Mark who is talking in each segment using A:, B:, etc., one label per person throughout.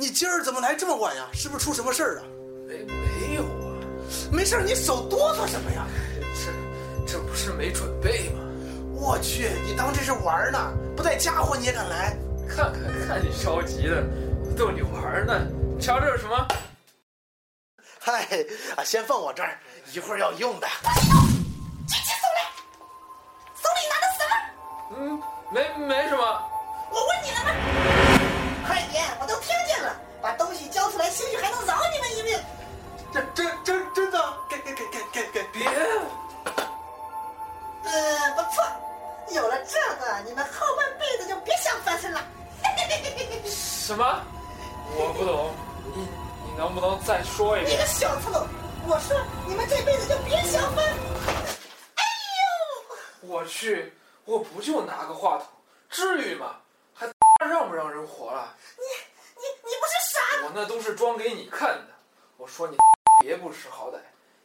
A: 你今儿怎么来这么晚呀？是不是出什么事儿啊？
B: 没没有啊？
A: 没事你手哆嗦什么呀？
B: 这这不是没准备吗？
A: 我去，你当这是玩呢？不带家伙你也敢来？
B: 看看看你着急的，逗你玩呢。瞧这是什么？
A: 嗨，啊，先放我这儿，一会儿要用的。
C: 举起手来，手里拿的什么？
B: 嗯，没没什么。
C: 我问你了吗？快点，我都听见交出来，兴许还能饶你们一命。
A: 这、这、这真的？给给给给给给！
B: 别！
C: 嗯，不错，有了这个，你们后半辈子就别想翻身了。
B: 什么？我不懂，你你能不能再说一遍？
C: 你个小刺头，我说你们这辈子就别想翻。哎呦！
B: 我去，我不就拿个话筒，至于吗？还 让不让人活了？
C: 你？
B: 我那都是装给你看的。我说你别不识好歹，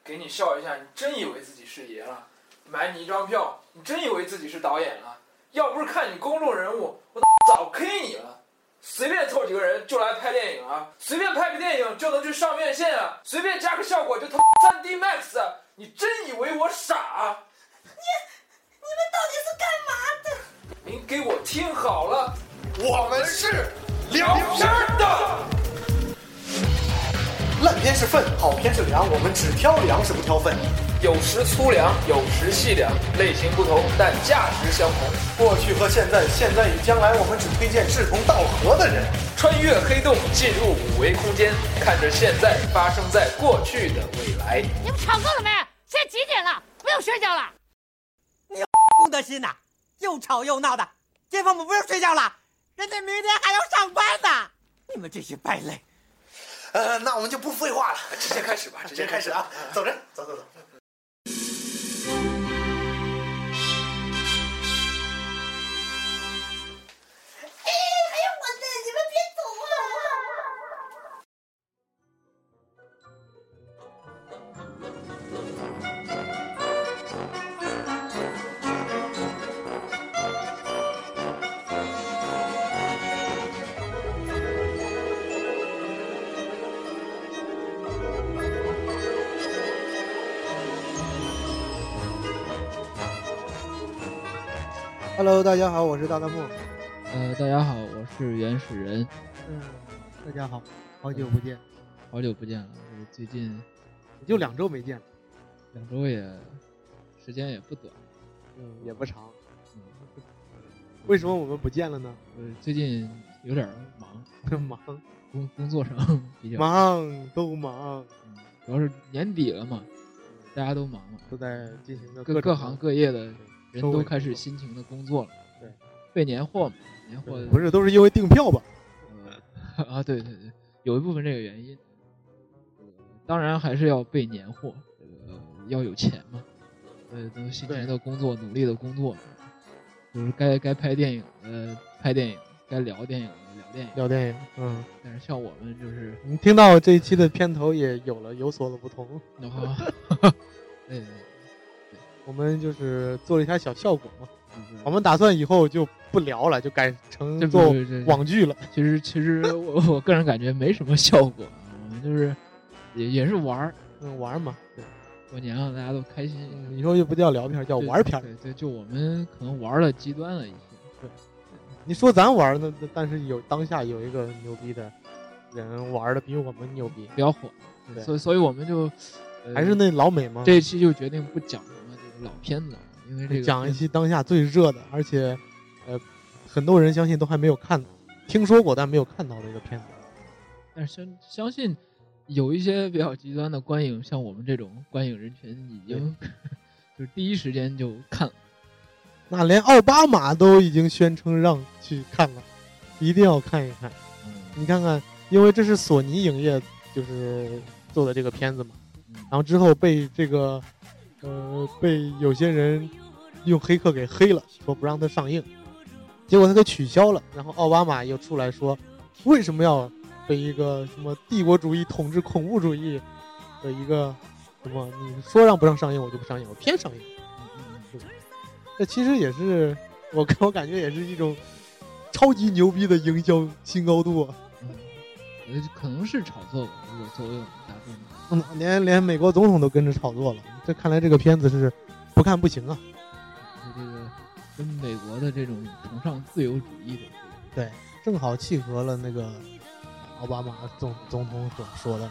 B: 给你笑一下，你真以为自己是爷了？买你一张票，你真以为自己是导演了？要不是看你公众人物，我早 K 你了。随便凑几个人就来拍电影啊！随便拍个电影就能去上院线啊！随便加个效果就他三 D Max 啊！你真以为我傻？
C: 你你们到底是干嘛的？
B: 您给我听好了，
A: 我们是
B: 聊天的。
A: 烂片是粪，好片是粮，我们只挑粮食不挑粪。
B: 有时粗粮，有时细粮，类型不同，但价值相同。
A: 过去和现在，现在与将来，我们只推荐志同道合的人。
B: 穿越黑洞，进入五维空间，看着现在发生在过去的未来。
D: 你们吵够了没？现在几点了？不用睡觉了。
E: 你有公德心呐，又吵又闹的。街坊们不用睡觉了，人家明天还要上班呢。你们这些败类。
A: 呃，那我们就不废话了，
B: 直接开始吧，
A: 直接开始啊！走着，走走走。
F: Hello，大家好，我是大大木。
G: 呃，大家好，我是原始人，
F: 嗯，大家好，好久不见，
G: 好久不见了。我最近
F: 也就两周没见了，
G: 两周也时间也不短，
F: 嗯，也不长。
G: 嗯，
F: 为什么我们不见了呢？
G: 呃，最近有点忙，
F: 忙，
G: 工工作上 比较，
F: 忙都忙，
G: 嗯，主要是年底了嘛，大家都忙了，
F: 都在进行的
G: 各
F: 各
G: 行各业的人都开始辛勤的工作了。
F: 对，
G: 备年货嘛，年货
F: 不是都是因为订票吧？
G: 呃啊，对对对，有一部分这个原因。呃当然还是要备年货，这个要有钱嘛，呃，都辛勤的工作，努力的工作，就是该该拍电影呃拍电影，该聊电影的聊电影。
F: 聊电影，嗯，
G: 但是像我们就是，
F: 你听到这一期的片头也有了有所的不同，
G: 然后，对对
F: 我们就是做了一下小效果嘛。我们打算以后就不聊了，就改成做网剧了。
G: 其实其实我 我个人感觉没什么效果，我们就是也也是玩儿，
F: 嗯，玩嘛，对，
G: 过年了大家都开心，
F: 嗯以后就不叫聊片儿，叫
G: 对
F: 玩片儿。
G: 对对，就我们可能玩的极端了一些。
F: 对你说咱玩呢，但是有当下有一个牛逼的人玩的比我们牛逼，
G: 比较火，
F: 对
G: 所以所以我们就、呃
F: 还是那老美嘛，
G: 这一期就决定不讲什么这个老片子，因为这个
F: 讲一
G: 片子
F: 期当下最热的，而且呃，很多人相信都还没有看，听说过但没有看到的一个片子。
G: 但是相相信有一些比较极端的观影，像我们这种观影人群已经 就是第一时间就看了。
F: 那连奥巴马都已经宣称让去看了，一定要看一看。
G: 嗯
F: 你看看，因为这是索尼影业就是做的这个片子嘛，
G: 嗯
F: 然后之后被这个呃被有些人用黑客给黑了，说不让它上映，结果他给取消了。然后奥巴马又出来说，为什么要被一个什么帝国主义统治恐怖主义的一个什么？你说让不让上映，我就不上映，我偏上映。这其实也是我我感觉也是一种超级牛逼的营销新高度！
G: 可能是炒作吧。如果作为我们大众，
F: 连连美国总统都跟着炒作了，这看来这个片子是不看不行啊。
G: 这个跟美国的这种崇尚自由主义的
F: 对，正好契合了那个奥巴马总总统所说的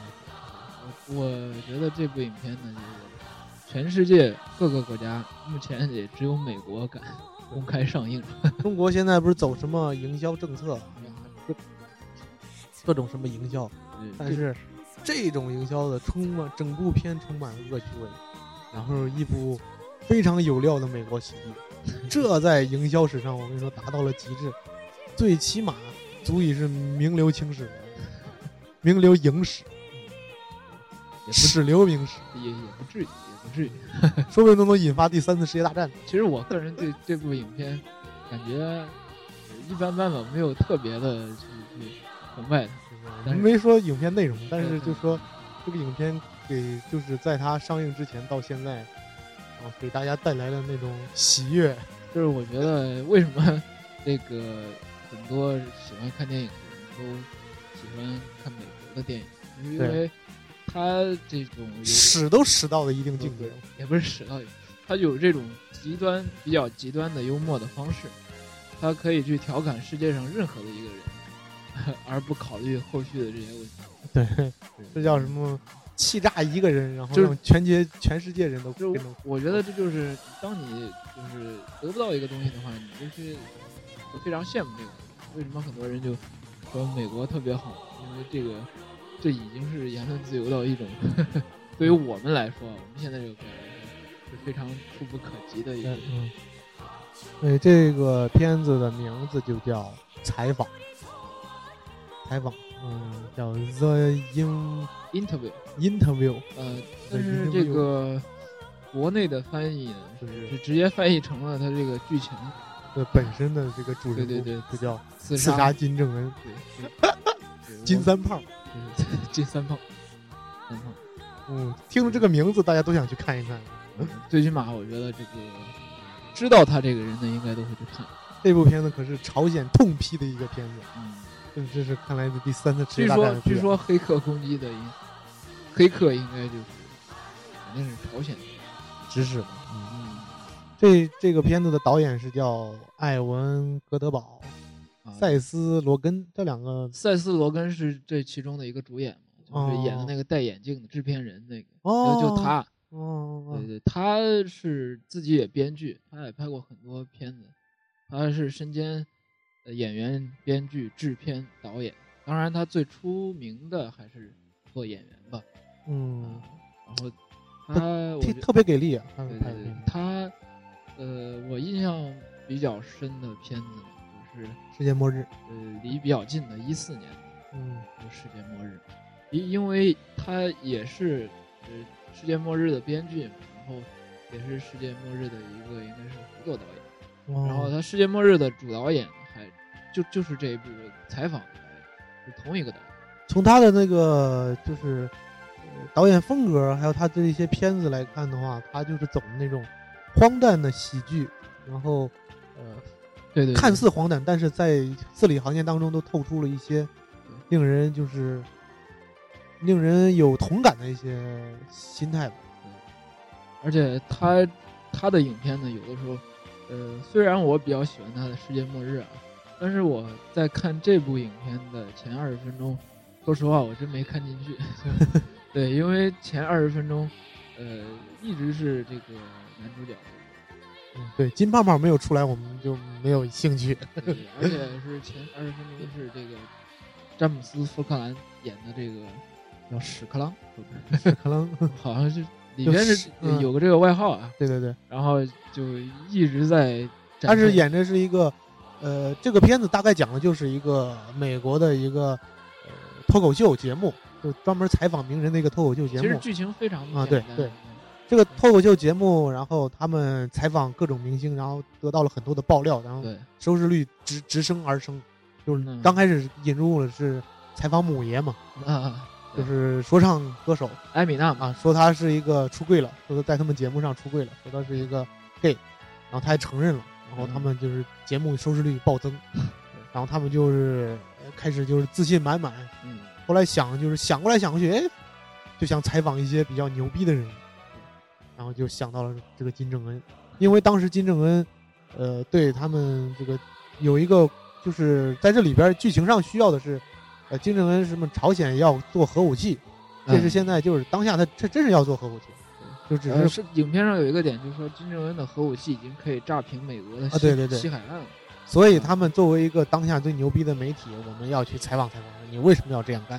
F: 那
G: 我我觉得这部影片呢，就是全世界各个国家目前也只有美国敢公开上映。
F: 中国现在不是走什么营销政策，各各种什么营销，但是这种营销的充满整部片充满恶趣味，然后一部非常有料的美国喜剧，这在营销史上我跟你说达到了极致，最起码足以是名留青史，名留影史，
G: 也不
F: 史留名史，
G: 也也不至于，也不至于。
F: 说不定都能引发第三次世界大战。
G: 其实我个人对这部影片感觉呃一般般吧，没有特别的去去崇拜它。但是
F: 没说影片内容，但是就说这个影片给就是在它上映之前到现在，啊，给大家带来的那种喜悦。
G: 就是我觉得为什么这个很多喜欢看电影的人都喜欢看美国的电影，因为它这种有
F: 使都使到了一定境界。
G: 也不是使到，它有这种极端比较极端的幽默的方式，它可以去调侃世界上任何的一个人，而不考虑后续的这些问题。
F: 对，这叫什么？气炸一个人，然后
G: 就是
F: 让全街全世界人都
G: 就。我觉得这就是当你就是得不到一个东西的话，你就去就非常羡慕这个。为什么很多人就说美国特别好？因为这个这已经是言论自由到一种 对于我们来说，我们现在这个是非常触不可及的一个。
F: 对，这个片子的名字就叫《采访》，采访，嗯，叫 The In
G: interview。
F: Interview。
G: 呃，但是这个国内的翻译呢，
F: 就是
G: 是直接翻译成了他这个剧情
F: 的本身的这个主人公
G: 对对对
F: 就叫
G: 刺
F: 刺杀金正恩，
G: 对对对
F: 金三胖。
G: 金三胖，三胖。
F: 嗯，听了这个名字，大家都想去看一看。
G: 嗯最起码我觉得这个知道他这个人的应该都会去看。
F: 这部片子可是朝鲜痛批的一个片子，
G: 嗯，
F: 这这是看来的第三次世
G: 据
F: 界大战
G: 说据说黑客攻击的应黑客应该就是肯定是朝鲜的。
F: 指使的。
G: 嗯
F: 这这个片子的导演是叫艾文·戈德堡、
G: 啊，
F: 塞斯·罗根，这两个
G: 塞斯·罗根是这其中的一个主演嘛，就是演的那个戴眼镜的制片人那个，
F: 哦，
G: 就就他。
F: 哦，哦
G: 对对，他是自己也编剧，他也拍过很多片子，他是身兼呃演员、编剧、制片、导演。当然，他最出名的还是做演员吧。
F: 嗯，
G: 然后他，我
F: 特特别给力啊，他
G: 呃，我印象比较深的片子呢，就是
F: 世界末日，
G: 呃离比较近的一四年的
F: 嗯
G: 就世界末日，因因为他也是呃世界末日的编剧，然后也是世界末日的一个应该是合作导演，
F: 哦
G: 然后他世界末日的主导演还就就是这一部采访的导演是同一个导演，
F: 从他的那个就是呃导演风格，还有他的一些片子来看的话，他就是走那种荒诞的喜剧，然后呃
G: 对对对。
F: 看似荒诞，但是在字里行间当中都透出了一些令人就是令人有同感的一些心态吧。
G: 而且他他的影片呢，有的时候，呃，虽然我比较喜欢他的《世界末日》啊，但是我在看这部影片的前二十分钟，说实话，我真没看进去。对，因为前二十分钟，呃，一直是这个男主角，
F: 嗯，对，金胖胖没有出来，我们就没有兴趣。
G: 而且是前二十分钟是这个詹姆斯·福克兰演的这个叫史克朗，是不是？
F: 可能
G: 好像是里边是有个这个外号啊，
F: 对对对，
G: 然后就一直在。
F: 他是演的是一个，呃，这个片子大概讲的就是一个美国的一个呃脱口秀节目，就专门采访名人的一个脱口秀节目。
G: 其实剧情非常的
F: 啊对对这个脱口秀节目，然后他们采访各种明星，然后得到了很多的爆料，然后
G: 对
F: 收视率直直升而升。就是
G: 嗯
F: 刚开始引入了是采访母爷嘛，
G: 啊啊，
F: 就是说唱歌手
G: 艾米纳嘛，
F: 啊，说他是一个出柜了，说他在他们节目上出柜了，说他是一个 gay，然后他还承认了，然后他们就是节目收视率暴增，然后他们就是呃开始就是自信满满，
G: 嗯。
F: 后来想就是想过来想过去，哎，就想采访一些比较牛逼的人，然后就想到了这个金正恩，因为当时金正恩，呃，对他们这个有一个就是在这里边剧情上需要的是，呃，金正恩什么朝鲜要做核武器，这是
G: 嗯。
F: 现在就是当下他这真是要做核武器，就只
G: 呃，
F: 是
G: 是影片上有一个点，就是说金正恩的核武器已经可以炸平美国的西,、
F: 啊对对对
G: 西海岸了。
F: 所以他们作为一个当下最牛逼的媒体，我们要去采访采访他，你为什么要这样干？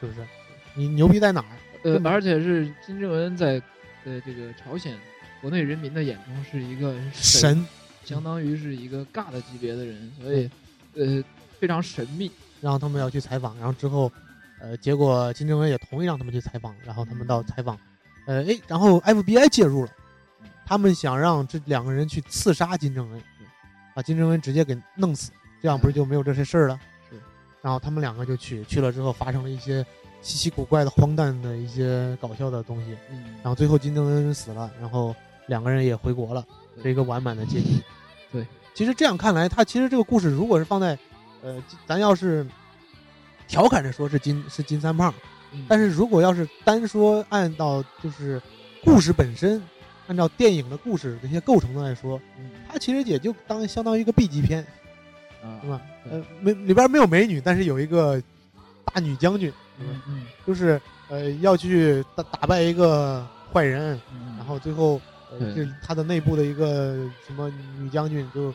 F: 是不是？你牛逼在哪儿？
G: 呃而且是金正恩在呃这个朝鲜国内人民的眼中是一个
F: 神，
G: 相当于是一个 God 级别的人，所以呃非常神秘。
F: 然后他们要去采访，然后之后，呃，结果金正恩也同意让他们去采访，然后他们到采访，呃，哎，然后 FBI 介入了，他们想让这两个人去刺杀金正恩，把金正恩直接给弄死，这样不是就没有这些事儿了？
G: 是。
F: 然后他们两个就去，去了之后发生了一些稀奇古怪的、荒诞的一些搞笑的东西，
G: 嗯，
F: 然后最后金正恩死了，然后两个人也回国了，是一个完满的结局。
G: 对，
F: 其实这样看来，他其实这个故事如果是放在，呃，咱要是调侃着说是金是金三胖，
G: 嗯
F: 但是如果要是单说按照就是故事本身，按照电影的故事这些构成的来说，
G: 嗯。
F: 它其实也就当相当于一个 B 级片，
G: 啊
F: 是吧？呃，没里边没有美女，但是有一个大女将军，
G: 嗯嗯。
F: 就是呃要去打打败一个坏人，
G: 嗯，
F: 然后最后这他的内部的一个什么女将军就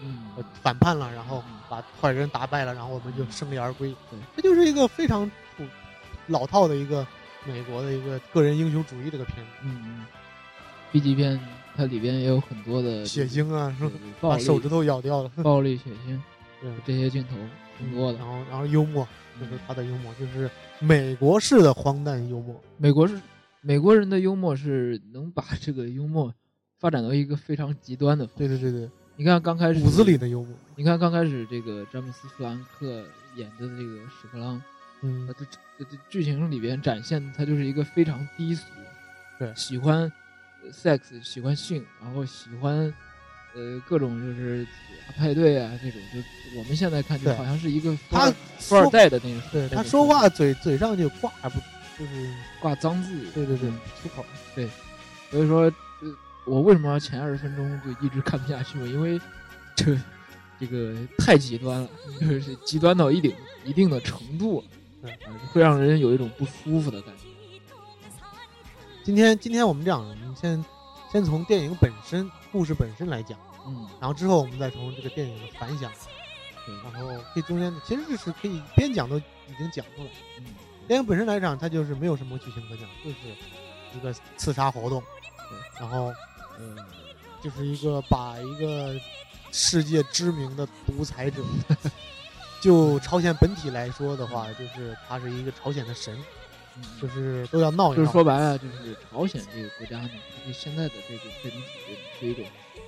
F: 反叛了，然后把坏人打败了，然后我们就胜利而归。
G: 对。
F: 这就是一个非常土老套的一个美国的一个个人英雄主义这个片子，
G: 嗯嗯，B 级片它里边也有很多的
F: 血腥啊，是把手指头咬掉了，
G: 暴力血腥
F: 对，
G: 这些镜头挺多的
F: 然。后然后幽默，就是他的幽默，就是美国式的荒诞幽默。
G: 美国是美国人的幽默是能把这个幽默发展到一个非常极端的。
F: 对对对对，
G: 你看刚开始
F: 骨子里的幽默。
G: 你看刚开始这个詹姆斯·弗兰克演的这个屎壳郎，
F: 嗯
G: 呃，这这这剧情里边展现他就是一个非常低俗，
F: 对
G: 喜欢呃 sex，喜欢性，然后喜欢呃各种就是派对啊这种，就我们现在看就好像是一个富富二代的那种，
F: 对他说话嘴嘴上就挂不，就是
G: 挂脏字，
F: 对对对粗口，对。
G: 所以说，呃，我为什么前二十分钟就一直看不下去嘛？因为这这个太极端了，就是极端到一定一定的程度，会让人有一种不舒服的感觉。
F: 今天今天我们这样，我们先先从电影本身、故事本身来讲，
G: 嗯，
F: 然后之后我们再从这个电影的反响，
G: 对，
F: 然后可以中间其实这是可以边讲都已经讲过了。
G: 嗯，
F: 电影本身来讲，它就是没有什么剧情可讲，就是一个刺杀活动，
G: 对，
F: 然后嗯，就是一个把一个世界知名的独裁者，就朝鲜本体来说的话，就是他是一个朝鲜的神，
G: 嗯
F: 就是都要闹一
G: 就是
F: 闹。
G: 说白了，就是朝鲜这个国家呢，它对现在的这个这种体制是一种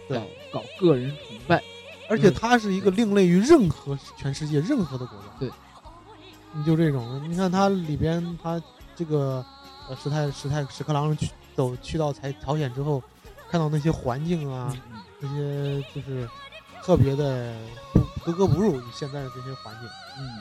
F: 对
G: 搞搞个人崇拜，
F: 而且它是一个另类于任何全世界任何的国家。
G: 对，
F: 你就这种，你看它里边，它这个呃史泰史泰史克郎去走去到才朝鲜之后，看到那些环境啊，那些就是特别的不格格不入与现在的这些环境，
G: 嗯，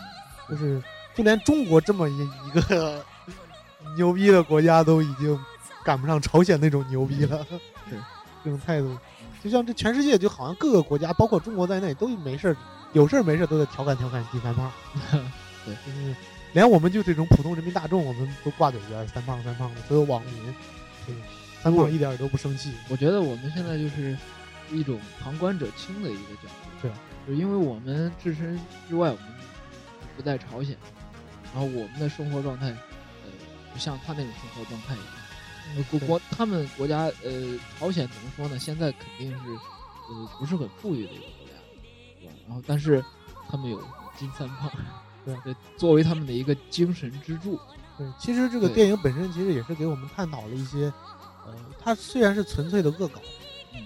F: 就是就连中国这么一一个 牛逼的国家都已经赶不上朝鲜那种牛逼了。
G: 对，
F: 这种态度，就像这全世界就好像各个国家，包括中国在内，都没事儿有事儿没事儿都在调侃调侃金三胖。
G: 对，
F: 就是连我们就这种普通人民大众，我们都挂嘴边三胖三胖的，所有网民，对，三胖一点儿都不生气。
G: 我觉得我们现在就是一种旁观者清的一个角度，
F: 对，
G: 就因为我们置身之外，我们不在朝鲜，然后我们的生活状态，呃，不像他那种生活状态一样。呃，国国他们国家，呃，朝鲜怎么说呢？现在肯定是，呃，不是很富裕的一个国家，对吧？然后，但是他们有金三胖，
F: 对
G: 对，作为他们的一个精神支柱，
F: 对，其实这个电影本身其实也是给我们探讨了一些，呃，它虽然是纯粹的恶搞，
G: 嗯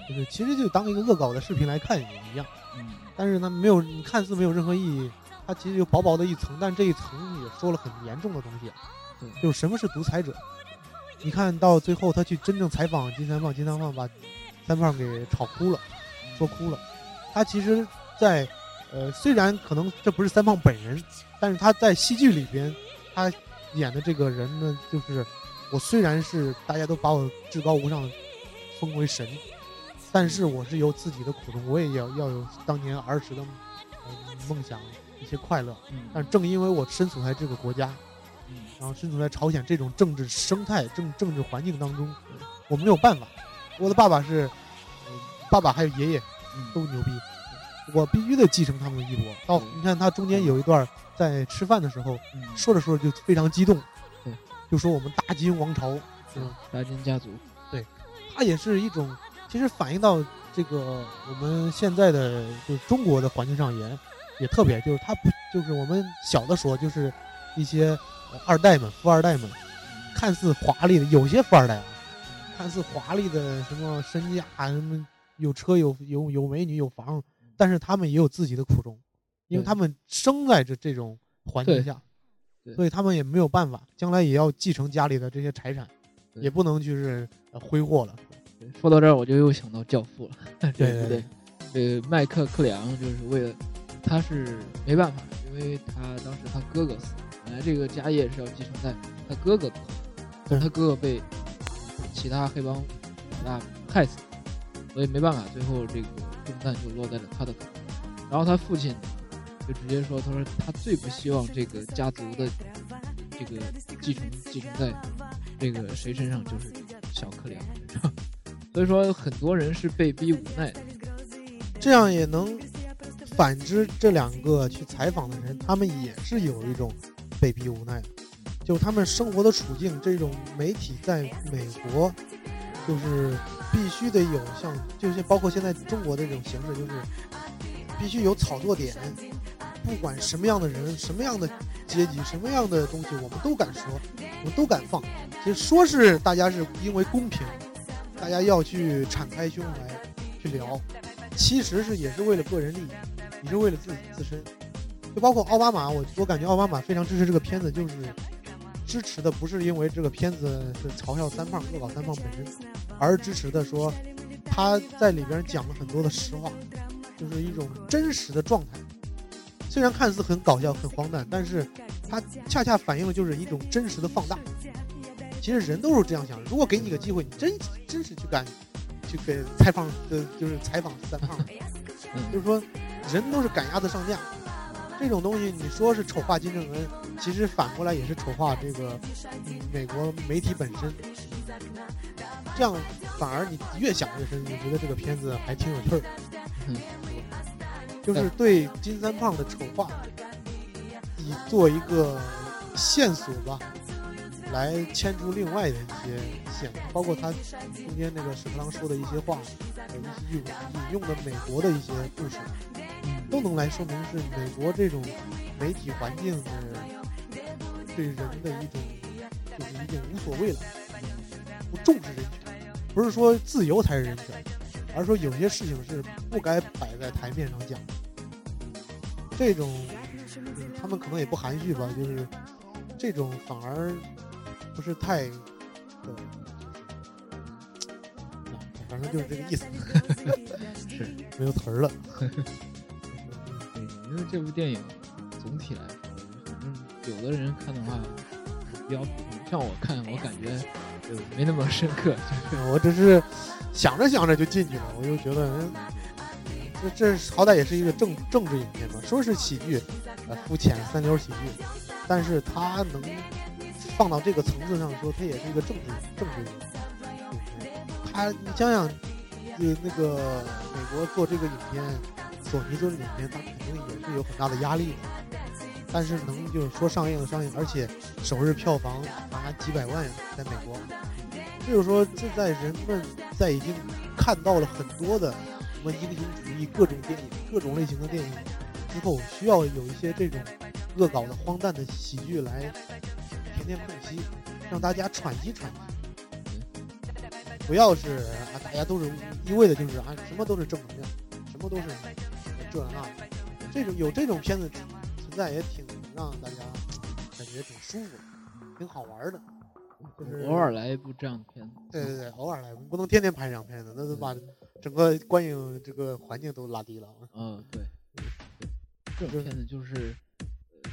F: 就是其实就当一个恶搞的视频来看也一样，
G: 嗯，
F: 但是呢没有，你看似没有任何意义，它其实就薄薄的一层，但这一层也说了很严重的东西，
G: 对，
F: 就是什么是独裁者。你看到最后，他去真正采访金三胖，金三胖把三胖给吵哭了，说哭了。他其实，在呃，虽然可能这不是三胖本人，但是他在戏剧里边，他演的这个人呢，就是我虽然是大家都把我至高无上封为神，但是我是有自己的苦衷，我也要要有当年儿时的、呃梦想一些快乐。
G: 嗯
F: 但正因为我身处在这个国家，
G: 嗯
F: 然后身处在朝鲜这种政治生态、政政治环境当中，我没有办法。我的爸爸是，呃爸爸还有爷爷
G: 嗯
F: 都牛逼，我必须得继承他们的衣钵。到
G: 嗯
F: 你看他中间有一段在吃饭的时候，
G: 嗯，
F: 说着说着就非常激动
G: 对，
F: 就说我们大金王朝，
G: 对大金家族，
F: 对，他也是一种，其实反映到这个我们现在的就是中国的环境上也也特别，就是他不就是我们小的时候就是一些呃二代们、富二代们，看似华丽的，有些富二代啊，看似华丽的什么身价啊，什么有车有有有美女有房，但是他们也有自己的苦衷，因为他们生在这这种环境下，所以他们也没有办法，将来也要继承家里的这些财产，也不能就是呃挥霍了。
G: 对说到这儿我就又想到《教父》了，
F: 对
G: 对
F: 对
G: 对，呃，麦克克里昂就是为了，他是没办法，因为他当时他哥哥死了，本来这个家业是要继承在他哥哥的，但是他哥哥被其他黑帮老大害死了，所以没办法，最后这个重担就落在了他的头上。然后他父亲就直接说，他说他最不希望这个家族的这个继承继承在这个谁身上，就是小克里昂身上。所以说，很多人是被逼无奈。
F: 这样也能反之，这两个去采访的人，他们也是有一种被逼无奈，就他们生活的处境，这种媒体在美国，就是必须得有像，就是包括现在中国的这种形式，就是必须有炒作点，不管什么样的人、什么样的阶级、什么样的东西，我们都敢说，我们都敢放。其实说是大家是因为公平，大家要去敞开胸怀去聊，其实是也是为了个人利益，也是为了自己自身。就包括奥巴马，我我感觉奥巴马非常支持这个片子，就是支持的不是因为这个片子是嘲笑三胖、恶搞三胖本身，而是支持的说他在里边讲了很多的实话，就是一种真实的状态。虽然看似很搞笑、很荒诞，但是它恰恰反映了就是一种真实的放大。其实人都是这样想，如果给你个机会，你真真是去干，去给采访的，就是采访三胖，
G: 嗯
F: 就是说人都是赶鸭子上架。这种东西，你说是丑化金正恩，其实反过来也是丑化这个、嗯、美国媒体本身。这样反而你越想越深，你觉得这个片子还挺有趣儿。
G: 嗯
F: 就是对金三胖的丑化，以做一个线索吧，来牵出另外的一些线，包括他中间那个史特朗说的一些话，一些引用的美国的一些故事，都能来说明是美国这种媒体环境的对人的一种就是一种无所谓了，不重视人权，不是说自由才是人权，而是说有些事情是不该摆在台面上讲。这种、他们可能也不含蓄吧，就是这种反而不是太，呃，反正就是这个意思，
G: 是
F: 没有词儿了。
G: 对，因为这部电影总体来说，反正有的人看的话比较像我看，我感觉就没那么深刻，就是
F: 我只是想着想着就进去了，我就觉得，嗯这这好歹也是一个政政治影片嘛，说是喜剧，呃，肤浅三流喜剧，但是它能放到这个层次上说，它也是一个政治政治影片。它你想想，呃，那个美国做这个影片，索尼做这个影片，它肯定也是有很大的压力的。但是能就是说上映上映，而且首日票房达几百万，在美国，就是说，这在人们在已经看到了很多的什么英雄主义各种电影、各种类型的电影之后，需要有一些这种恶搞的荒诞的喜剧来填填空隙，让大家喘息喘息。不要是啊，大家都是一味的就是啊，什么都是正能量，什么都是这那的，这种有这种片子存在也挺让大家感觉挺舒服的，挺好玩的。就是
G: 偶尔来一部这样的片子。
F: 对对对，偶尔来，不能天天拍这样片子，那都把整个观影这个环境都拉低了。
G: 嗯，对。这种片子就是、呃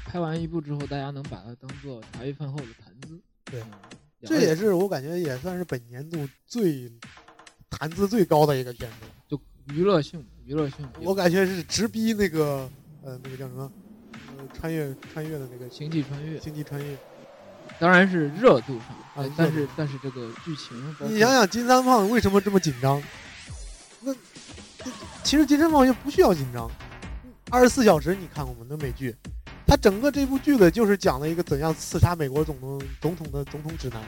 G: 拍完一部之后，大家能把它当做茶余饭后的谈资。
F: 对这也是我感觉也算是本年度最谈资最高的一个片子。
G: 就娱乐性，娱乐性。
F: 我感觉是直逼那个呃那个叫什么呃穿越穿越的那个
G: 星际穿越
F: 星际穿越。
G: 当然是热度上，
F: 啊
G: 但是但是这个剧情，
F: 你想想金三胖为什么这么紧张？那那其实金三胖就不需要紧张。二十四小时你看过吗？那美剧，它整个这部剧的就是讲了一个怎样刺杀美国总统总统的总统指南，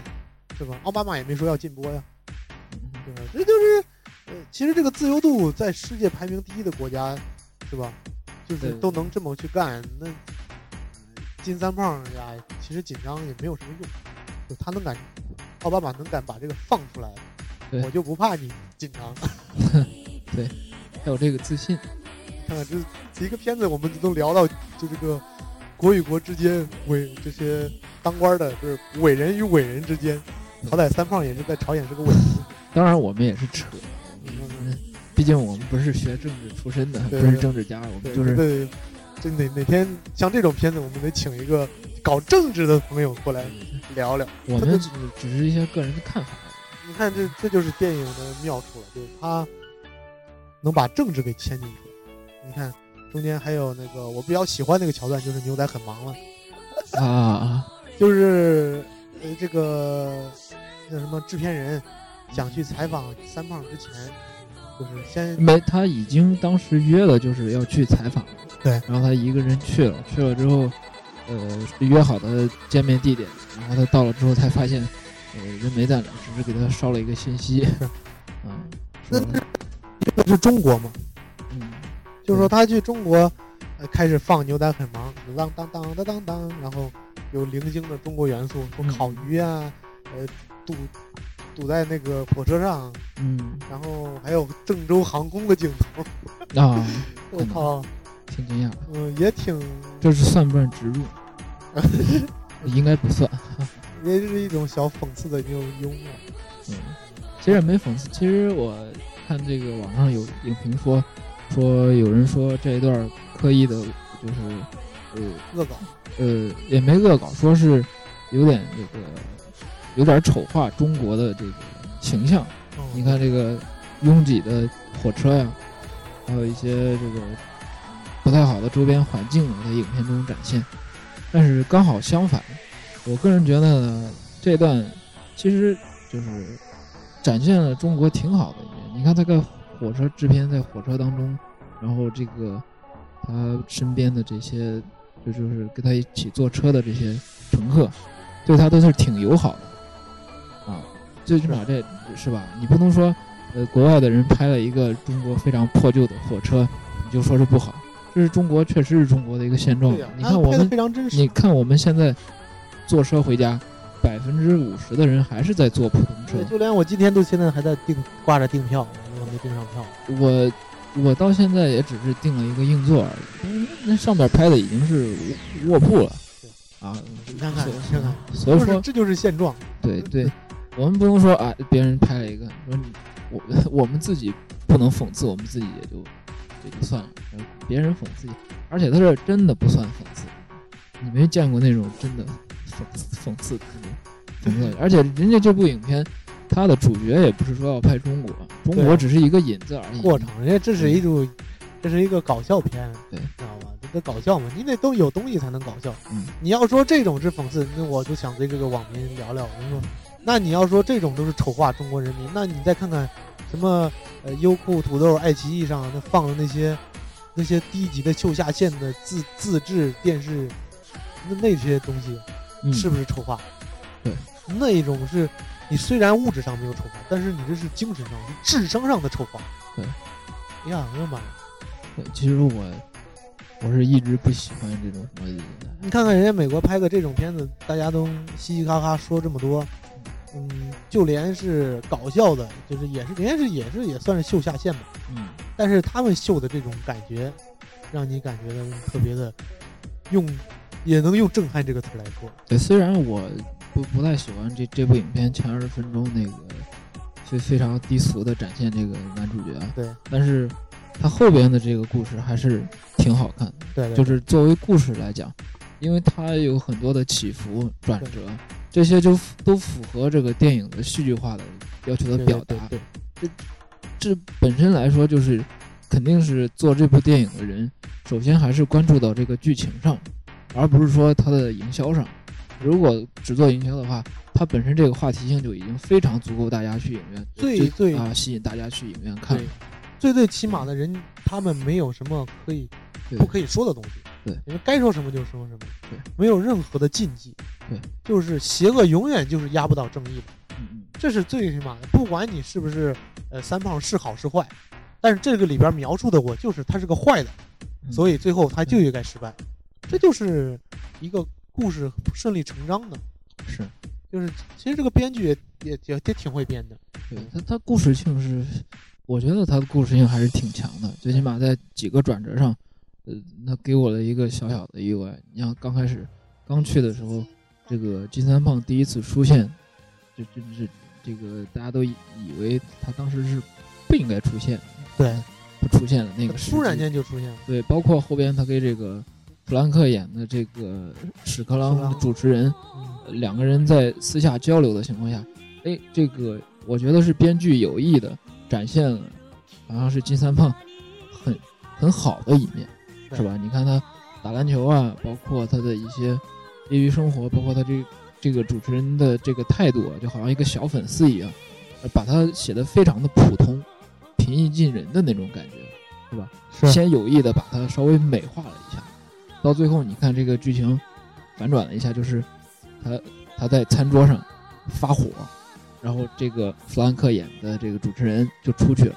F: 是吧？奥巴马也没说要禁播呀，
G: 嗯
F: 对吧？这就是呃，其实这个自由度在世界排名第一的国家，是吧？就是都能这么去干，那呃金三胖呀，其实紧张也没有什么用，就他能敢，奥巴马能敢把这个放出来，我就不怕你紧张。
G: 对还有这个自信，
F: 看看这一个片子，我们都聊到就这个国与国之间伟这些当官的，就是伟人与伟人之间，好歹三胖也是在朝鲜是个伟人，
G: 当然我们也是扯，毕竟我们不是学政治出身的，不是政治家，我，们就是
F: 对，这哪哪天像这种片子，我们得请一个搞政治的朋友过来聊聊。
G: 我们只只是一些个人的看法。
F: 你看这这就是电影的妙处了，就是他能把政治给牵进去。你看中间还有那个我比较喜欢那个桥段，就是牛仔很忙了。
G: 啊啊，
F: 就是呃这个那什么制片人想去采访三胖之前，就是先
G: 没，他已经当时约了，就是要去采访，
F: 对
G: 然后他一个人去了，去了之后，呃，约好的见面地点，然后他到了之后才发现，呃，人没在那儿，只是给他捎了一个信息，啊，
F: 那
G: 说
F: 那是中国嘛，
G: 嗯，
F: 就是说他去中国，呃开始放牛仔很忙，当当当当当当，然后有零星的中国元素，烤鱼啊，呃堵堵在那个火车上，
G: 嗯
F: 然后还有郑州航空的镜头，
G: 啊，
F: 我靠，
G: 挺惊讶，
F: 嗯、也挺
G: 这是算不算植入？应该不算，
F: 也就是一种小讽刺的那种幽默。
G: 嗯，其实也没讽刺。其实我看这个网上有影评说，说有人说这一段刻意的，就是呃
F: 恶搞，
G: 呃也没恶搞，说是有点这个有点丑化中国的这个形象。
F: 嗯
G: 你看这个拥挤的火车呀，还有一些这个不太好的周边环境啊，在影片中展现。但是刚好相反，我个人觉得呢，这段其实就是展现了中国挺好的一面。你看，这个火车制片在火车当中，然后这个他身边的这些，就就是跟他一起坐车的这些乘客，对他都是挺友好的啊。最起码这是吧？你不能说，呃，国外的人拍了一个中国非常破旧的火车，你就说是不好。这是中国，确实是中国的一个现状。你看我们你，看我们现在坐车回家，百分之五十的人还是在坐普通车，。
F: 就连我今天都现在还在订挂着订票，我没订上票。
G: 我我到现在也只是订了一个硬座而已，那上面拍的已经是卧铺了。啊，
F: 你看看，
G: 所
F: 你看看，
G: 所以说
F: 这就是现状。
G: 对对，我们不能说啊，别人拍了一个，说你我 我们自己不能讽刺，我们自己也就也就算了，别人讽刺，而且他这真的不算讽刺，你没见过那种真的讽刺讽刺的那种 讽刺，而且人家这部影片，它的主角也不是说要拍中国，中国只是一个引子而已。
F: 过程，人家这是一种，这是一个搞笑片，
G: 对
F: 知道吧？这个搞笑嘛，你得都有东西才能搞笑。
G: 嗯，
F: 你要说这种是讽刺，那我就想跟这个网民聊聊。我说，那你要说这种都是丑化中国人民，那你再看看什么呃优酷、土豆、爱奇艺上那放的那些那些低级的秀下限的自自制电视，那那些东西
G: 嗯，
F: 是不是丑化？
G: 对，
F: 那一种是你虽然物质上没有丑化，但是你这是精神上、是智商上的丑化。
G: 对，
F: 哎呀，我的妈
G: 其实我我是一直不喜欢这种什么。
F: 你看看人家美国拍个这种片子，大家都嘻嘻哈哈说这么多，嗯，就连是搞笑的，就是也是人家是也是也算是秀下限吧，
G: 嗯，
F: 但是他们秀的这种感觉，让你感觉到特别的，用也能用震撼这个词来说，
G: 对，虽然我不不太喜欢这这部影片前二十分钟那个非非常低俗的展现这个男主角啊，
F: 对，
G: 但是他后边的这个故事还是挺好看的。
F: 对对，
G: 就是作为故事来讲，因为它有很多的起伏转折，这些就都符合这个电影的戏剧化的要求的表达。
F: 对对
G: 这本身来说，就是肯定是做这部电影的人，首先还是关注到这个剧情上，而不是说它的营销上。如果只做营销的话，它本身这个话题性就已经非常足够大家去影院就
F: 最最
G: 啊吸引大家去影院看。
F: 最最起码的人，他们没有什么可以不可以说的东西。
G: 对
F: 因为该说什么就说什么。
G: 对，
F: 没有任何的禁忌。
G: 对，
F: 就是邪恶永远就是压不倒正义的，
G: 嗯嗯，
F: 这是最起码的。不管你是不是呃三胖是好是坏，但是这个里边描述的我就是他是个坏的，
G: 嗯
F: 所以最后他就应该失败。这就是一个故事顺理成章的。
G: 是。
F: 就是其实这个编剧也也也也挺会编的。
G: 对他他故事性是，我觉得他的故事性还是挺强的，最起码在几个转折上，呃，那给我了一个小小的意外。你像刚开始刚去的时候，这个金三胖第一次出现，就就是这个大家都以为他当时是不应该出现，
F: 对，
G: 他出现了那个时
F: 突然间就出现了。
G: 对，包括后边他跟这个弗兰克演的这个屎壳郎主持人，两个人在私下交流的情况下，哎，这个我觉得是编剧有意的展现了，好像是金三胖很很好的一面，是吧？你看他打篮球啊，包括他的一些业余生活，包括他这这个主持人的这个态度啊，就好像一个小粉丝一样，呃把他写的非常的普通、平易近人的那种感觉，是吧？
F: 是
G: 先有意的把它稍微美化了一下，到最后你看这个剧情反转了一下，就是他他在餐桌上发火，然后这个弗兰克演的这个主持人就出去了，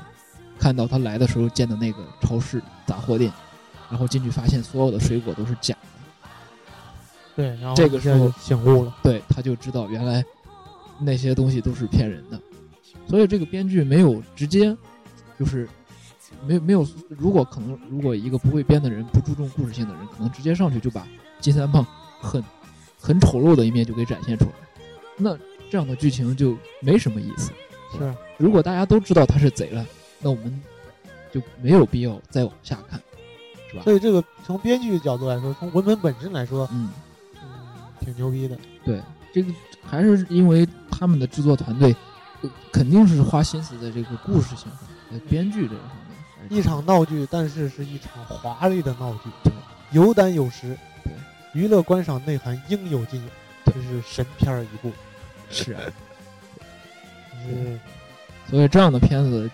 G: 看到他来的时候建的那个超市杂货店，然后进去发现所有的水果都是假的，
F: 对，然后
G: 这个时候
F: 醒悟了。
G: 对，他就知道原来那些东西都是骗人的，所以这个编剧没有直接就是没没有，如果可能，如果一个不会编的人，不注重故事性的人，可能直接上去就把金三胖很很丑陋的一面就给展现出来，那这样的剧情就没什么意思。
F: 是，
G: 如果大家都知道他是贼了，那我们就没有必要再往下看，是吧？
F: 所以这个从编剧角度来说，从文本本身来说，
G: 嗯，
F: 嗯，挺牛逼的。
G: 对，这个还是因为他们的制作团队呃肯定是花心思在这个故事性上，在编剧这个方面。还是
F: 一场闹剧，但是是一场华丽的闹剧，有胆有识，
G: 对，
F: 娱乐观赏内涵应有尽有，这是神片儿一部。
G: 是啊，
F: 是
G: 所以这样的片子，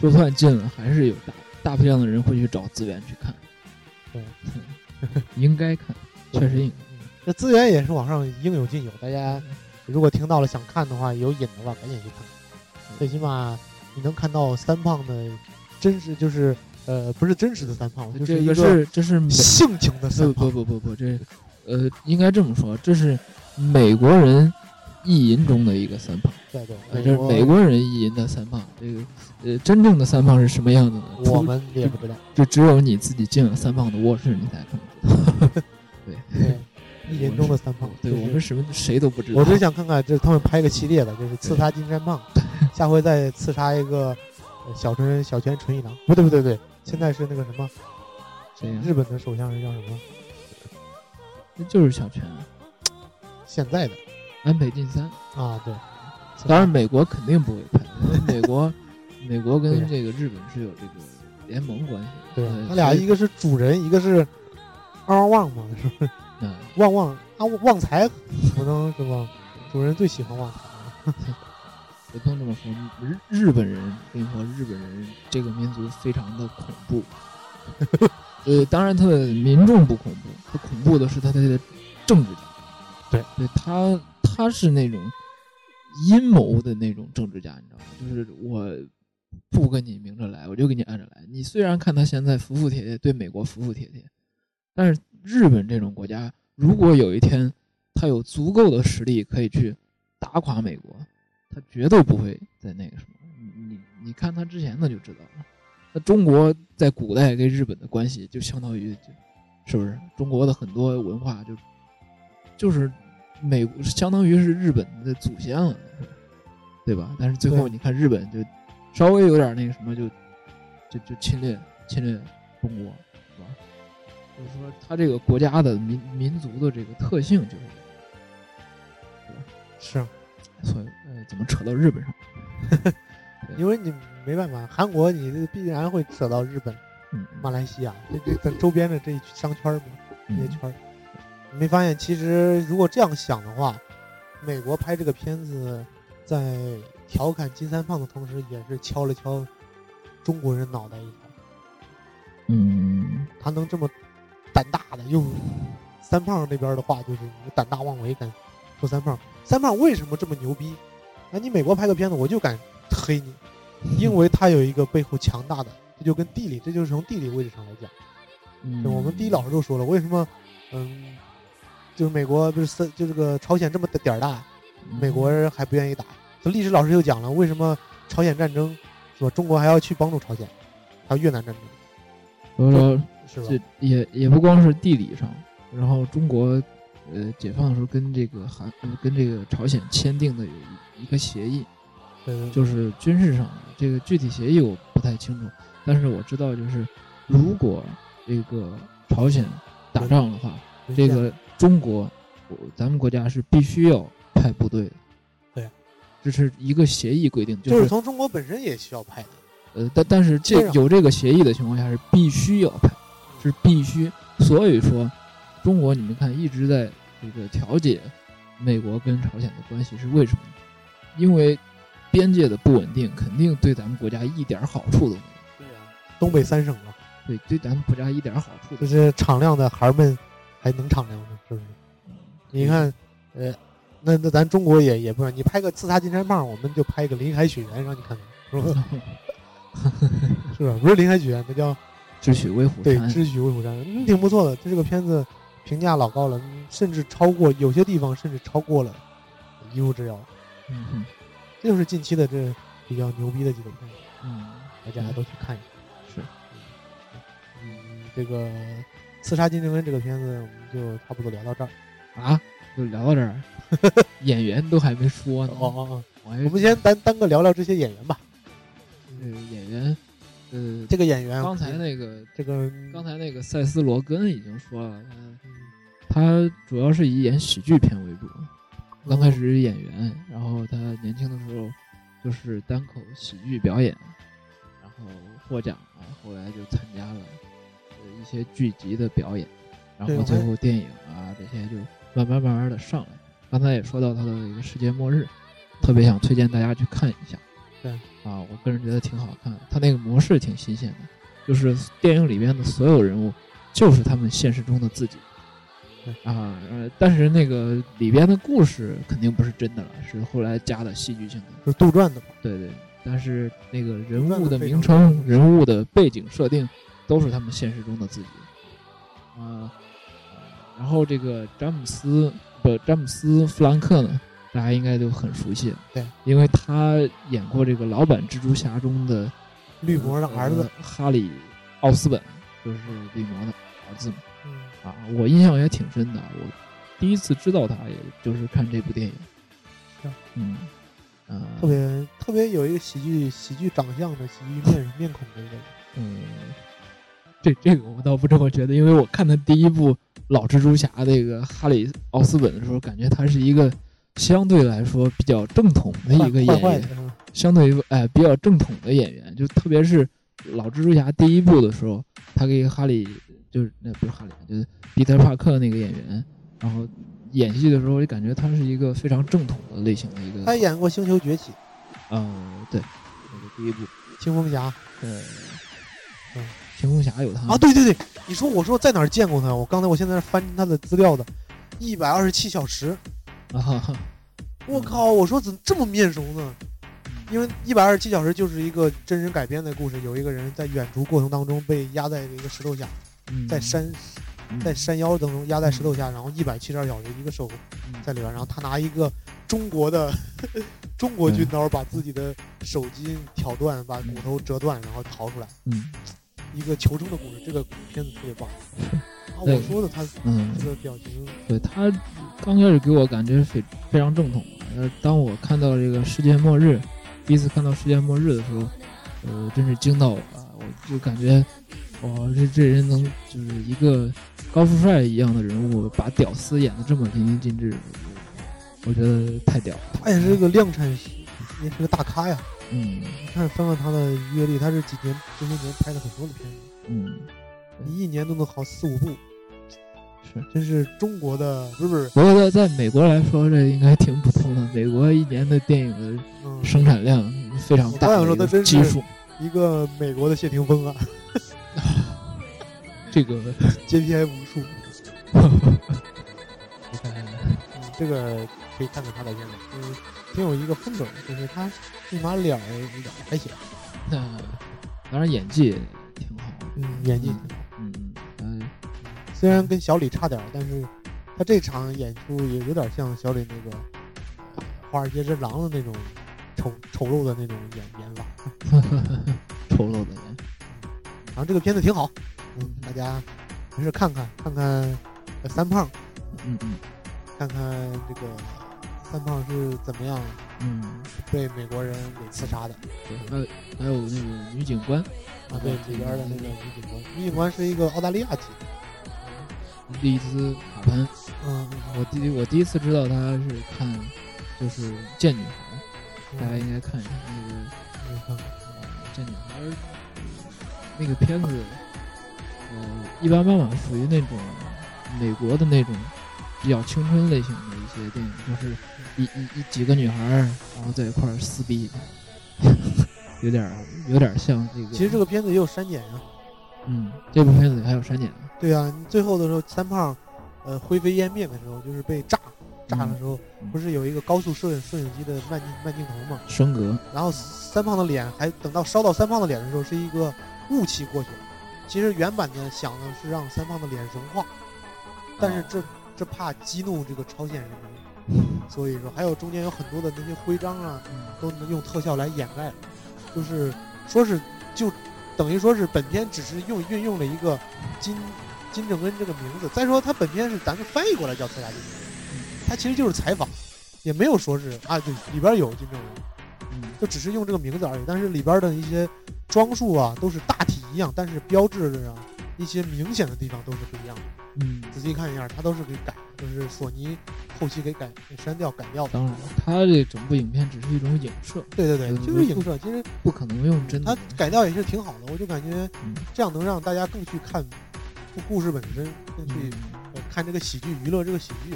G: 就算禁了，还是有大大批量的人会去找资源去看。
F: 对，
G: 应该看，确实应该。
F: 这资源也是网上应有尽有，大家如果听到了想看的话，有瘾的话，赶紧去看。最起码你能看到三胖的真实，就是呃，不是真实的三胖，就是
G: 这个
F: 一个
G: 是这是
F: 性情的三
G: 不
F: 胖。
G: 不不不不，这呃应该这么说，这是美国人意淫中的一个三胖，
F: 对对，
G: 呃这是美国人意淫的三胖。这个呃真正的三胖是什么样子呢？
F: 我们也不知道。
G: 就只有你自己进了三胖的卧室，你才可能知道。对
F: 对，意淫中的三胖。
G: 对
F: 就是
G: 我们什么谁都不知道。
F: 我只想看看，这他们拍个系列的，就是刺杀金山胖，下回再刺杀一个呃小春小泉纯一郎。不对不对不对，现在是那个什么，
G: 谁呀？
F: 日本的首相是叫什么？
G: 那就是小泉
F: 现在的
G: 安倍晋三。
F: 啊，对。
G: 当然，美国肯定不会拍，因为美国美国跟
F: 对
G: 这个日本是有这个联盟关系的。
F: 对
G: 呃所以
F: 他俩一个是主人，一个是嗷旺嘛，是不是？
G: 嗯，
F: 旺旺啊，旺财不能是吧？主人最喜欢旺财。
G: 也不能这么说。日日本人，跟你说，日本人这个民族非常的恐怖。呃，当然他的民众不恐怖，他恐怖的是他的政治家。
F: 对，
G: 对他他是那种阴谋的那种政治家，你知道吗？就是我不跟你明着来，我就给你暗着来。你虽然看他现在服服帖帖，对美国服服帖帖，但是日本这种国家，如果有一天他有足够的实力可以去打垮美国，他绝对不会再那个什么。你你你看他之前的就知道了。那中国在古代跟日本的关系就相当于，就是不是中国的很多文化就就是美国相当于是日本的祖先了，对吧？但是最后你看日本就稍微有点那个什么就就就侵略侵略中国，是吧？就是说他这个国家的民民族的这个特性就是这样，
F: 是啊
G: 所以呃，怎么扯到日本上？
F: 因为你没办法，韩国你必然会扯到日本、
G: 嗯，
F: 马来西亚这这咱周边的这一商圈儿嘛，这些
G: 嗯
F: 圈儿。你没发现，其实如果这样想的话，美国拍这个片子，在调侃金三胖的同时，也是敲了敲中国人脑袋一下。
G: 嗯，
F: 他能这么胆大的用三胖那边的话，就是你胆大妄为，敢说三胖。三胖为什么这么牛逼？啊，你美国拍个片子，我就敢黑你，因为他有一个背后强大的，这就跟地理，这就是从地理位置上来讲。
G: 嗯
F: 我们地理老师都说了，为什么，嗯，就是美国不是三，就这个朝鲜这么的点儿大，美国人还不愿意打。这历史老师又讲了，为什么朝鲜战争是吧？中国还要去帮助朝鲜，还有越南战争，
G: 所以说
F: 是吧？
G: 也也不光是地理上，然后中国呃解放的时候跟这个韩呃跟这个朝鲜签订的有一一个协议，就是军事上的这个具体协议我不太清楚，但是我知道就是如果这个朝鲜打仗的话，这个中国我咱们国家是必须要派部队的。
F: 对，
G: 这是一个协议规定，
F: 就是是从中国本身也需要派的。
G: 呃，但但是这有这个协议的情况下是必须要派，是必须。所以说，中国你们看一直在这个调解美国跟朝鲜的关系是为什么？因为边界的不稳定肯定对咱们国家一点儿好处都没有，
F: 对呀、东北三省嘛，
G: 对对咱们国家一点儿好处都
F: 就
G: 没有。
F: 是敞亮的孩儿们还能敞亮吗，是不是？你看，呃，那那咱中国也也不是，你拍个刺杀金山胖，我们就拍个林海雪原让你看看，是吧？是吧？不是林海雪原，那叫
G: 智取威虎山
F: 对
G: 山，《
F: 智取威虎山》，嗯，挺不错的。这个片子评价老高了，嗯甚至超过有些地方甚至超过了《一路之遥》，
G: 嗯哼
F: 这就是近期的这比较牛逼的几个片子，
G: 嗯，
F: 大家都去看一下。
G: 是，
F: 嗯，这个《刺杀金正恩》这个片子，我们就差不多聊到这儿。
G: 啊，就聊到这儿，演员都还没说呢。
F: 哦哦哦，
G: 我
F: 我们先单单个聊聊这些演员吧。
G: 嗯演员，呃，
F: 这个演员，
G: 刚才那个
F: 这个
G: 刚才那个塞斯·罗根已经说了，他他主要是以演喜剧片为主。刚开始是演员，然后他年轻的时候就是单口喜剧表演，然后获奖了，后来就参加了呃一些剧集的表演，然后最后电影啊这些就慢慢慢慢的上来。刚才也说到他的一个世界末日，特别想推荐大家去看一下。
F: 对
G: 啊，我个人觉得挺好看的，他那个模式挺新鲜的，就是电影里边的所有人物就是他们现实中的自己。
F: 对
G: 啊，呃，但是那个里边的故事肯定不是真的了，是后来加的戏剧性的。
F: 是杜撰的嘛？
G: 对对，但是那个人物的名称、人物的背景设定都是他们现实中的自己。啊、然后这个詹姆斯不，詹姆斯·弗兰克呢，大家应该都很熟悉，
F: 对，
G: 因为他演过这个老版蜘蛛侠中的
F: 绿魔的儿子
G: 呃，哈里·奥斯本，就是绿魔的儿子嘛。
F: 嗯，
G: 啊，我印象也挺深的。我第一次知道他，也就是看这部电影
F: 是啊。
G: 嗯，呃，
F: 特别特别有一个喜剧喜剧长相的喜剧面面孔的一个人。
G: 嗯，这这个我倒不这么觉得，因为我看他第一部老蜘蛛侠那个哈里·奥斯本的时候，感觉他是一个相对来说比较正统的一个演员相对于哎比较正统的演员，就特别是老蜘蛛侠第一部的时候，他给哈利就是那不是哈利，就是彼得·帕克那个演员，然后演戏的时候，就感觉他是一个非常正统的类型的一个。
F: 他演过《星球崛起》
G: 嗯，对，那个第一部，《
F: 青蜂侠
G: 呃，
F: 嗯，
G: 青蜂侠有他》
F: 啊，对对对，你说我说在哪儿见过他？我刚才我现在在翻他的资料的，一百二十七小时，
G: 啊哈哈，
F: 我靠！我说怎么这么面熟呢？因为一百二十七小时就是一个真人改编的故事，有一个人在远足过程当中被压在一个石头下，
G: 嗯
F: 在山
G: 嗯。
F: 在山腰当中压在石头下，然后一百七十二小时一个手
G: 嗯。
F: 在里边，然后他拿一个中国的中国军刀把自己的手筋挑断，把骨头折断，然后逃出来，
G: 嗯。
F: 一个求生的故事。这个片子特别棒。啊，
G: 对
F: 我说的他
G: 嗯，
F: 这个表情，
G: 对他刚开始给我感觉非非常正统，呃，当我看到这个世界末日，第一次看到世界末日的时候，呃，真是惊到我了，我就感觉哇，这这人能就是一个高富帅一样的人物，把屌丝演的这么淋漓尽致，我觉得太屌了。
F: 他也是个量产，也是个大咖呀。
G: 嗯
F: 你看翻翻他的阅历，他是几年这些年拍了很多的片子，
G: 嗯，
F: 你一年都能好四五部，
G: 是。
F: 真是中国的不是不是，
G: 不过在在美国来说，这应该挺普通的。美国一年的电影的
F: 嗯，
G: 生产量非常大
F: 我刚想说他真是一个美国的谢霆锋啊
G: 这个，
F: KPI 无数。
G: 你看
F: 嗯，这个可以看看他的片子，就是挺有一个风格的，就是他立马脸儿脸儿还行，
G: 那当然演技也挺好，
F: 嗯，演技挺好。
G: 嗯嗯
F: 虽然跟小李差点儿，但是他这场演出也有点像小李那个呃《华尔街之狼》的那种丑丑陋的那种演演法。
G: 嗯，丑陋的人，
F: 然后这个片子挺好，嗯，大家没事看看看看呃三胖，
G: 嗯嗯
F: 看看这个三胖是怎么样
G: 嗯，
F: 被美国人给刺杀的
G: 对，还有还有那个女警官，
F: 啊，对里边的那个女警官，女警官是一个澳大利亚籍的，
G: 丽兹卡潘，
F: 嗯，
G: 我第我第一次知道她是看就是《贱女孩
F: 嗯》，
G: 大家应该看一下那个。那个片子，呃，一般般吧，属于那种美国的那种比较青春类型的一些电影，就是一一一几个女孩儿，然后在一块儿撕逼，有点儿有点儿像这个。
F: 其实这个片子也有删减啊，
G: 嗯，这部片子里还有删减呢。
F: 对啊，你最后的时候三胖呃灰飞烟灭的时候，就是被炸炸的时候，
G: 嗯
F: 不是有一个高速摄影摄影机的慢镜慢镜头嘛？
G: 升格，
F: 然后三胖的脸还等到烧到三胖的脸的时候，是一个雾气过去了。其实原版的想的是让三胖的脸融化，但是这这怕激怒这个朝鲜人民，所以说还有中间有很多的那些徽章啊，都能用特效来掩盖，就是说是就等于说是本片只是用运用了一个金金正恩这个名字。再说他本片是咱们翻译过来叫刺杀金正恩，他其实就是采访，也没有说是啊对里边有金正恩。
G: 嗯
F: 就只是用这个名字而已。但是里边的一些装束啊，都是大体一样，但是标志上一些明显的地方都是不一样的。
G: 嗯，
F: 仔细看一下，它都是给改，就是索尼后期给改、给删掉、改掉的。
G: 当然，它这整部影片只是一种影射，
F: 对对对，
G: 嗯
F: 就是影射。其实
G: 不可能用真的它。
F: 改掉也是挺好的，我就感觉
G: 嗯
F: 这样能让大家更去看故事本身，更去
G: 嗯
F: 呃看这个喜剧，娱乐这个喜剧，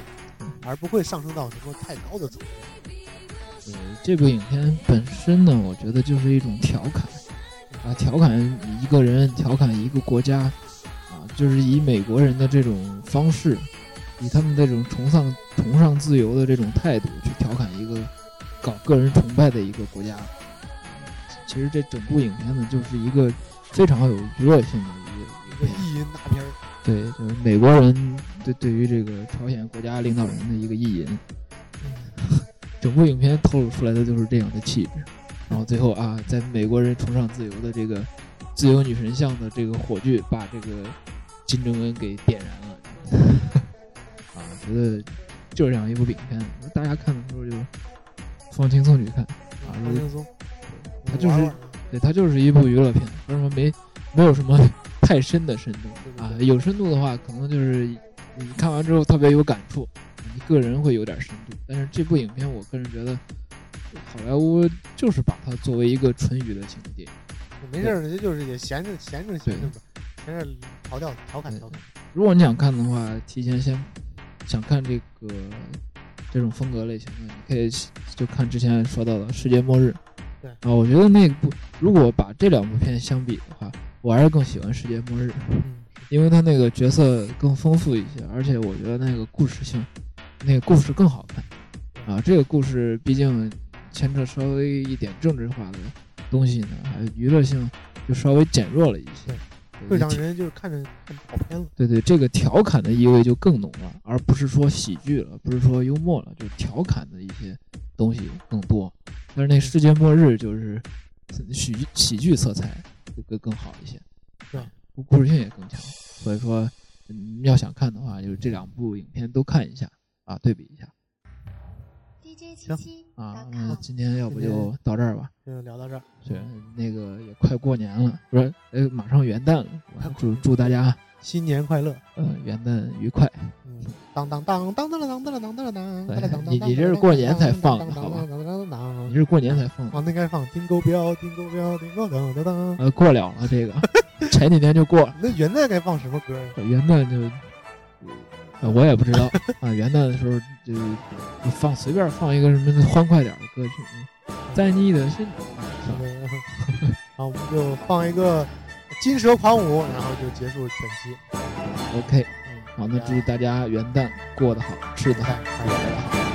F: 而不会上升到什么太高的层面。
G: 呃，这部影片本身呢，我觉得就是一种调侃，啊，调侃一个人，调侃一个国家，啊，就是以美国人的这种方式，以他们那种崇尚崇尚自由的这种态度去调侃一个搞个人崇拜的一个国家。其实这整部影片呢，就是一个非常有娱乐性的一个
F: 一个。意淫大片儿，
G: 对，就是美国人对对于这个朝鲜国家领导人的一个意淫。整部影片透露出来的就是这样的气质，然后最后啊，在美国人崇尚自由的这个自由女神像的这个火炬，把这个金正恩给点燃了。啊，我觉得就是这样一部影片，大家看的时候就放轻松去看啊，
F: 放轻松。
G: 它就是对，它就是一部娱乐片，为什么没没有什么太深的深度啊？有深度的话，可能就是你看完之后特别有感触，你个人会有点深度。但是这部影片，我个人觉得，好莱坞就是把它作为一个纯娱乐性的电影。
F: 没事儿，人家就是也闲着闲着闲着吧，闲着调调调侃调侃。
G: 如果你想看的话，提前先想看这个这种风格类型的，你可以就看之前说到的《世界末日》。
F: 对
G: 啊，我觉得那部如果把这两部片相比的话，我还是更喜欢《世界末日》，
F: 嗯，
G: 因为它那个角色更丰富一些，而且我觉得那个故事性，那个故事更好看。啊，这个故事毕竟牵扯稍微一点政治化的东西呢，还有娱乐性就稍微减弱了一些。
F: 会让人就是看着看跑偏了。
G: 对对，这个调侃的意味就更浓了，而不是说喜剧了，不是说幽默了，就是调侃的一些东西更多。但是那世界末日就是喜剧喜剧色彩会更更好一些，
F: 是，
G: 故故事性也更强。所以说，嗯，要想看的话，就是这两部影片都看一下啊，对比一下。
H: DJ
G: 啊，那今天要不就到这儿吧。
F: 就聊到这儿。
G: 对，那个也快过年了，不是，呃，马上元旦了，我祝祝大家
F: 新年快乐，
G: 呃，元旦愉快。
F: 嗯，当当当当当当当当当当当当当。
G: 你你这是过年才放的，好吧？你是过年才放。
F: 哦，那该放丁狗标，丁狗标，丁狗当当当。
G: 呃，过了了这个，前几天就过了。
F: 那元旦该放什么歌呀？
G: 元旦就。呃，我也不知道啊。元旦的时候就放随便放一个什么欢快点的歌曲，在你的心。
F: 好，我们就放一个《金蛇狂舞》，然后就结束本期。
G: OK，好，那祝大家元旦过得好，吃的好，玩的好。